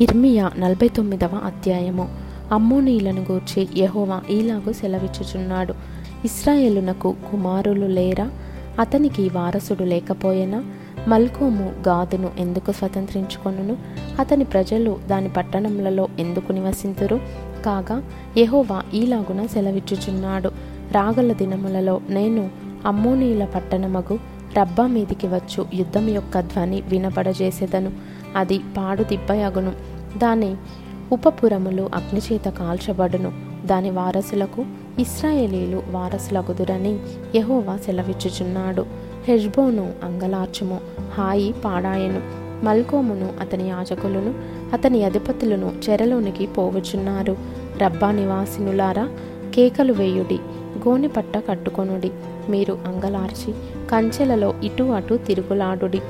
ఇర్మియా నలభై తొమ్మిదవ అధ్యాయము. అమ్మోనీయులను గూర్చి యహోవా ఈలాగు సెలవిచ్చుచున్నాడు. ఇస్రాయేలునకు కుమారులు లేరా? అతనికి వారసుడు లేకపోయేనా? మల్కోము గాదును ఎందుకు స్వతంత్రించుకొనును? అతని ప్రజలు దాని పట్టణములలో ఎందుకు నివసింతురు? కాగా యహోవా ఈలాగున సెలవిచ్చుచున్నాడు. రాగల దినములలో నేను అమ్మోనీయుల పట్టణమగు రబ్బా మీదికి వచ్చు యుద్ధం యొక్క ధ్వని వినపడజేసేదను. అది పాడు దిబ్బయగును దాని ఉపపురములు అగ్నిచేత కాల్చబడును. దాని వారసులకు ఇస్రాయేలీలు వారసులగుదురని యహోవా సెలవిచ్చుచున్నాడు. హెజ్బోను అంగలార్చుము. హాయి పాడాయను. మల్కోమును అతని యాజకులను అతని అధిపతులను చెరలోనికి పోవచున్నారు. రబ్బా నివాసినులారా కేకలు వేయుడి. గోనెపట్ట కట్టుకొనుడి. మీరు అంగలార్చి కంచెలలో ఇటు అటు తిరుగులాడుడి.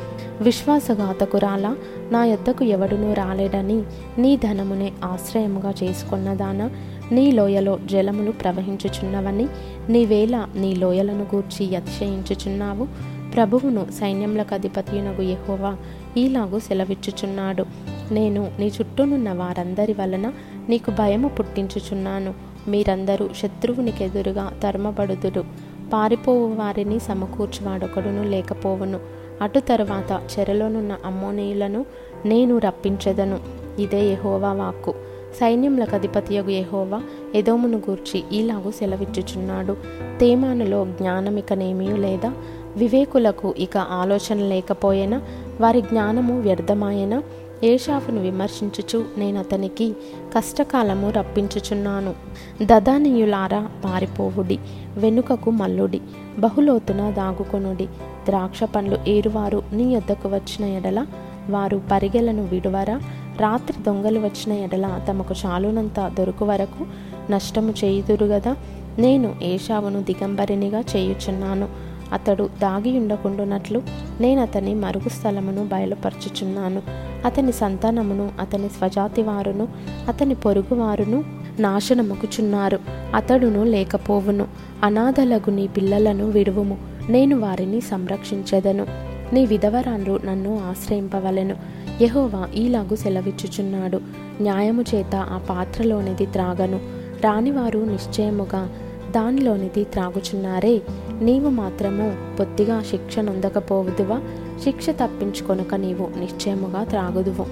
విశ్వాసఘాతకురాలా నా యొద్దకు ఎవడునూ రాలేడని నీ ధనమునే ఆశ్రయముగా చేసుకున్నదానా నీ లోయలో జలములు ప్రవహించుచున్నవని నీవేళ నీ లోయలను గూర్చి అతిశయించుచున్నావు. ప్రభువును సైన్యములకు అధిపతియునగు యెహోవా ఈలాగు సెలవిచ్చుచున్నాడు. నేను నీ చుట్టూనున్న వారందరి వలన నీకు భయము పుట్టించుచున్నాను. మీరందరూ శత్రువునికెదురుగా ధర్మబడుదురు. పారిపోవు వారిని సమకూర్చువాడొకడును లేకపోవును. అటు తరువాత చెరలోనున్న అమ్మోనీయులను నేను రప్పించెదను. ఇదే యహోవా వాక్కు. సైన్యములకు అధిపతియగు యహోవా ఎదోమును గూర్చి ఈలాగు సెలవిచ్చుచున్నాడు. తేమానులో జ్ఞానమికనేమీ లేదా? వివేకులకు ఇక ఆలోచన లేకపోయినా? వారి జ్ఞానము వ్యర్థమాయనా? ఏషావును విమర్శించుచు నేను అతనికి కష్టకాలము రప్పించుచున్నాను. దదానీయులారా పారిపోవుడి వెనుకకు మల్లుడి బహులోతున దాగుకొనుడి ద్రాక్ష పండ్లు ఏరువారు నీ యొద్దకు వచ్చిన ఎడల వారు పరిగెలను విడువరా రాత్రి దొంగలు వచ్చిన ఎడల తమకు చాలునంత దొరుకు వరకు నష్టము చేయుదురు గదా నేను ఏషావును దిగంబరినిగా చేయుచున్నాను. అతడు దాగి ఉండకుండునట్లు నేను అతని మరుగు స్థలమును బయలుపరచుచున్నాను. అతని సంతానమును అతని స్వజాతి వారును అతని పొరుగువారును నాశనముకుచున్నారు. అతడును లేకపోవును. అనాథలగు నీ పిల్లలను విడువుము. నేను వారిని సంరక్షించెదను. నీ విధవరాన్లు నన్ను ఆశ్రయింపవలెను. యహోవా ఈలాగు సెలవిచ్చుచున్నాడు. న్యాయము చేత ఆ పాత్రలోనిది త్రాగను. రానివారు నిశ్చయముగా దానిలోనిది త్రాగుచున్నారే. నీవు మాత్రము పొత్తిగా శిక్ష నొందకపోవుదువా? శిక్ష తప్పించుకొనక నీవు నిశ్చయముగా త్రాగుదువు.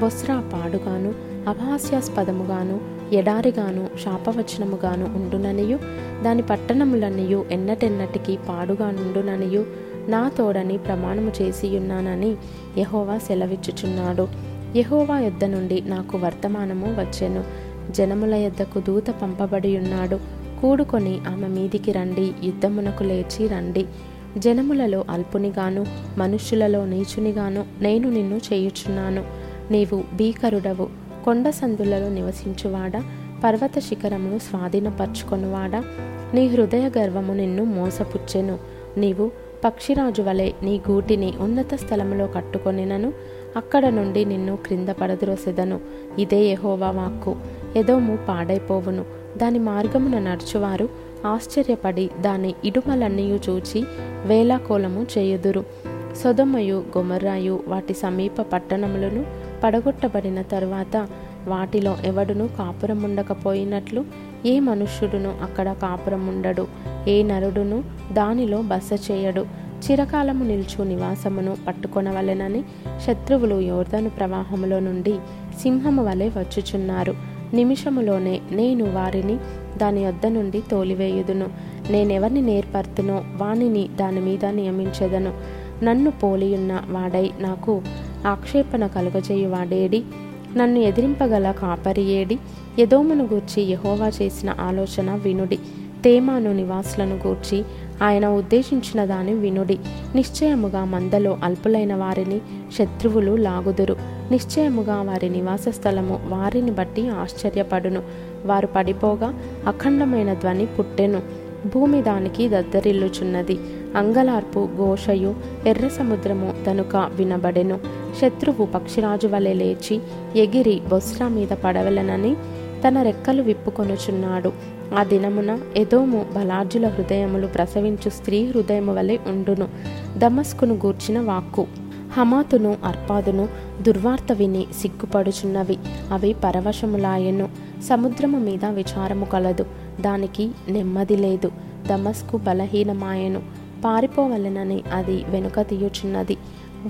బొస్రా పాడుగాను అభాస్యాస్పదముగాను ఎడారిగాను శాపవచనముగాను ఉండుననియు దాని పట్టణములనియు ఎన్నటెన్నటికి పాడుగా నుండుననియు నా తోడని ప్రమాణము చేసియున్నానని యహోవా సెలవిచ్చుచున్నాడు. యహోవా యొద్ద నుండి నాకు వర్తమానము వచ్చెను. జనముల యొద్దకు దూత పంపబడి ఉన్నాడు కూడుకొని ఆమె మీదికి రండి యుద్ధమునకు లేచి రండి. జనములలో అల్పునిగాను మనుష్యులలో నీచునిగాను నేను నిన్ను చేయుచున్నాను. నీవు భీకరుడవు కొండ సందులలో నివసించువాడా పర్వత శిఖరమును స్వాధీనపరచుకొనువాడా? నీ హృదయ గర్వము నిన్ను మోసపుచ్చెను. నీవు పక్షిరాజు వలె నీ గూటిని ఉన్నత స్థలములో కట్టుకొనినను. అక్కడ నుండి నిన్ను క్రింద పడద్రోసెదను. ఇదే యహోవా వాక్కు. ఎదోము పాడైపోవును. దాని మార్గమున నడుచువారు ఆశ్చర్యపడి దాని ఇడుమలన్నీయు చూచి వేలాకోలము చేయుదురు. సొదమయు గొమర్రాయు వాటి సమీప పట్టణములను పడగొట్టబడిన తరువాత వాటిలో ఎవడును కాపురముండకపోయినట్లు ఏ మనుష్యుడును అక్కడ కాపురముండడు. ఏ నరుడును దానిలో బస చేయడు. చిరకాలము నిల్చు నివాసమును పట్టుకొనవలెనని శత్రువులు యోర్ధను ప్రవాహములో నుండి సింహము వలె వచ్చుచున్నారు. నిమిషములోనే నేను వారిని దాని వద్ద నుండి తోలివేయుదును. నేనెవరిని నేర్పర్తునో వానిని దాని మీద నియమించెదను. నన్ను పోలియున్న వాడై నాకు ఆక్షేపణ కలుగజేయు వాడేడి నన్ను ఎదిరింపగల కాపరి ఏడి యదోమును గూర్చి యహోవా చేసిన ఆలోచన వినుడి. తేమాను నివాసులను గూర్చి ఆయన ఉద్దేశించిన దాని వినుడి. నిశ్చయముగా మందలో అల్పులైన వారిని శత్రువులు లాగుదురు. నిశ్చయముగా వారి నివాస స్థలము వారిని బట్టి ఆశ్చర్యపడును. వారు పడిపోగా అఖండమైన ధ్వని పుట్టెను. భూమి దానికి దద్దరిల్లుచున్నది. అంగలార్పు ఘోషయు ఎర్ర సముద్రము తనుక వినబడెను. శత్రువు పక్షిరాజు వలె లేచి ఎగిరి బొస్రా మీద పడవలనని తన రెక్కలు విప్పుకొనుచున్నాడు. ఆ దినమున ఎదోము బలార్జుల హృదయములు ప్రసవించు స్త్రీ హృదయము వలె ఉండును. దమస్కును గూర్చిన వాక్కు. హమాతును అర్పాదును దుర్వార్త విని సిగ్గుపడుచున్నవి. అవి పరవశములాయను. సముద్రము మీద విచారము కలదు. దానికి నెమ్మది లేదు. దమస్కు బలహీనమాయను. పారిపోవలెనని అది వెనుక తీయుచున్నది.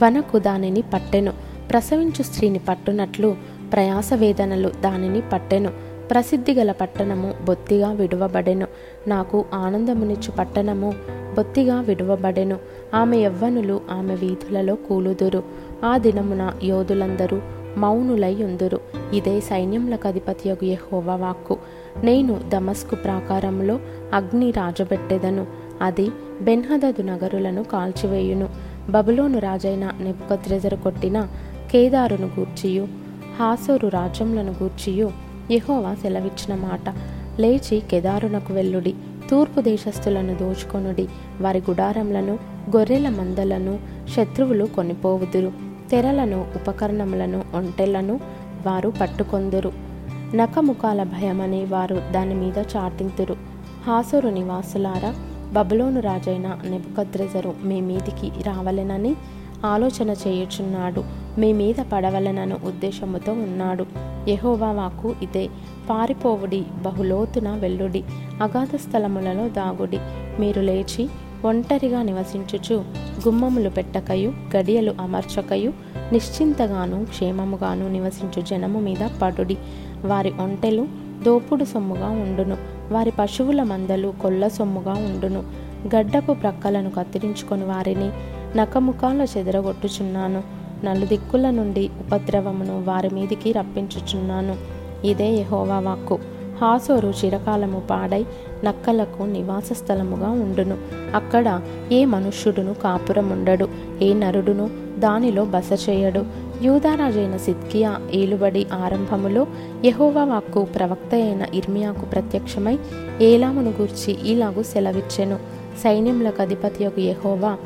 వనకు దానిని పట్టెను. ప్రసవించు స్త్రీని పట్టునట్లు ప్రయాస వేదనలు దానిని పట్టెను. ప్రసిద్ధి గల పట్టణము బొత్తిగా విడువబడెను. నాకు ఆనందమునిచ్చు పట్టణము బొత్తిగా విడువబడెను. ఆమె యవ్వనులు ఆమె వీధులలో కూలుదురు. ఆ దినమున యోధులందరూ మౌనులై ఉందురు. ఇదే సైన్యములకు అధిపతియగు యెహోవా వాక్కు. నేను దమస్కు ప్రాకారంలో అగ్ని రాజబెట్టెదను. అది బెన్హదదు నగరులను కాల్చివేయును. బబులోను రాజైన నెప్పుకద్రెజరు కొట్టిన కేదారును గూర్చియు హాసోరు రాజ్యములను గూర్చియు యహోవా సెలవిచ్చిన మాట. లేచి కెదారునకు వెల్లుడి తూర్పు దేశస్థులను దోచుకొనుడి. వారి గుడారములను గొర్రెల మందలను శత్రువులు కొనిపోవుదురు. తెరలను ఉపకరణములను ఒంటెలను వారు పట్టుకొందురు. నకముఖాల భయమని వారు దాని మీద చాటింతురు. హాసోరు నివాసులారా బబులోను రాజైన నెబుకద్రెజరు మీ మీదికి రావలెనని ఆలోచన చేయుచున్నాడు. మీ మీద పడవలనను ఉద్దేశముతో ఉన్నాడు. యహోవా వాకు ఇదే. పారిపోవుడి బహులోతున వెల్లుడి అగాధ స్థలములలో దాగుడి. మీరు లేచి ఒంటరిగా నివసించుచు గుమ్మములు పెట్టకయు గడియలు అమర్చకయు నిశ్చింతగాను క్షేమముగాను నివసించు జనము మీద పడుడి. వారి ఒంటెలు దోపుడు సొమ్ముగా ఉండును. వారి పశువుల మందలు కొల్ల సొమ్ముగా ఉండును. గడ్డపు ప్రక్కలను కత్తిరించుకొని వారిని నకముఖాలు చెదరగొట్టుచున్నాను. నలుదిక్కుల నుండి ఉపద్రవమును వారి మీదికి రప్పించుచున్నాను. ఇదే యహోవా వాక్కు. హాసోరు చిరకాలము పాడై నక్కలకు నివాస స్థలముగా ఉండును. అక్కడ ఏ మనుష్యుడును కాపురముండడు. ఏ నరుడును దానిలో బస చేయడు. యూదారాజైన సిద్కియా ఏలుబడి ఆరంభములో యహోవా వాక్కు ప్రవక్త అయిన ఇర్మియాకు ప్రత్యక్షమై ఏలామును గూర్చి ఇలాగు సెలవిచ్చెను. సైన్యములకు అధిపతి యొక్క యహోవా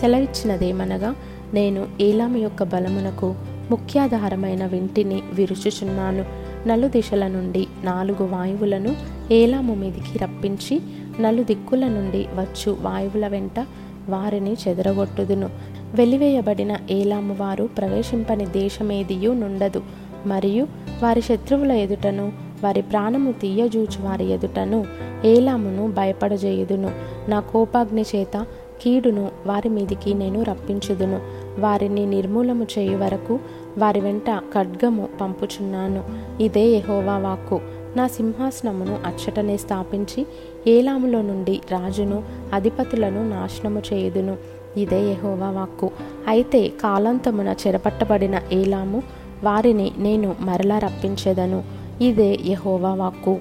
సెలవిచ్చినదేమనగా నేను ఏలాము యొక్క బలమునకు ముఖ్యాధారమైన వింటిని విరుచుచున్నాను. నలు దిశల నుండి నాలుగు వాయువులను ఏలాము మీదికి రప్పించి నలు దిక్కుల నుండి వచ్చు వాయువుల వెంట వారిని చెదరగొట్టుదును. వెలివేయబడిన ఏలాము వారు ప్రవేశింపని దేశమేదియూ నుండదు. మరియు వారి శత్రువుల ఎదుటను వారి ప్రాణము తీయజూచు వారి ఎదుటను ఏలామును భయపడజేయుదును. నా కోపాగ్ని చేత కీడును వారి మీదికి నేను రప్పించుదును. వారిని నిర్మూలము చేయు వరకు వారి వెంట ఖడ్గము పంపుచున్నాను. ఇదే యహోవా వాక్కు. నా సింహాసనమును అచ్చటనే స్థాపించి ఏలాములో నుండి రాజును అధిపతులను నాశనము చేయుదును. ఇదే యహోవా వాక్కు. అయితే కాలాంతమున చెరపట్టబడిన ఏలాము వారిని నేను మరలా రప్పించేదను. ఇదే యహోవా వాక్కు.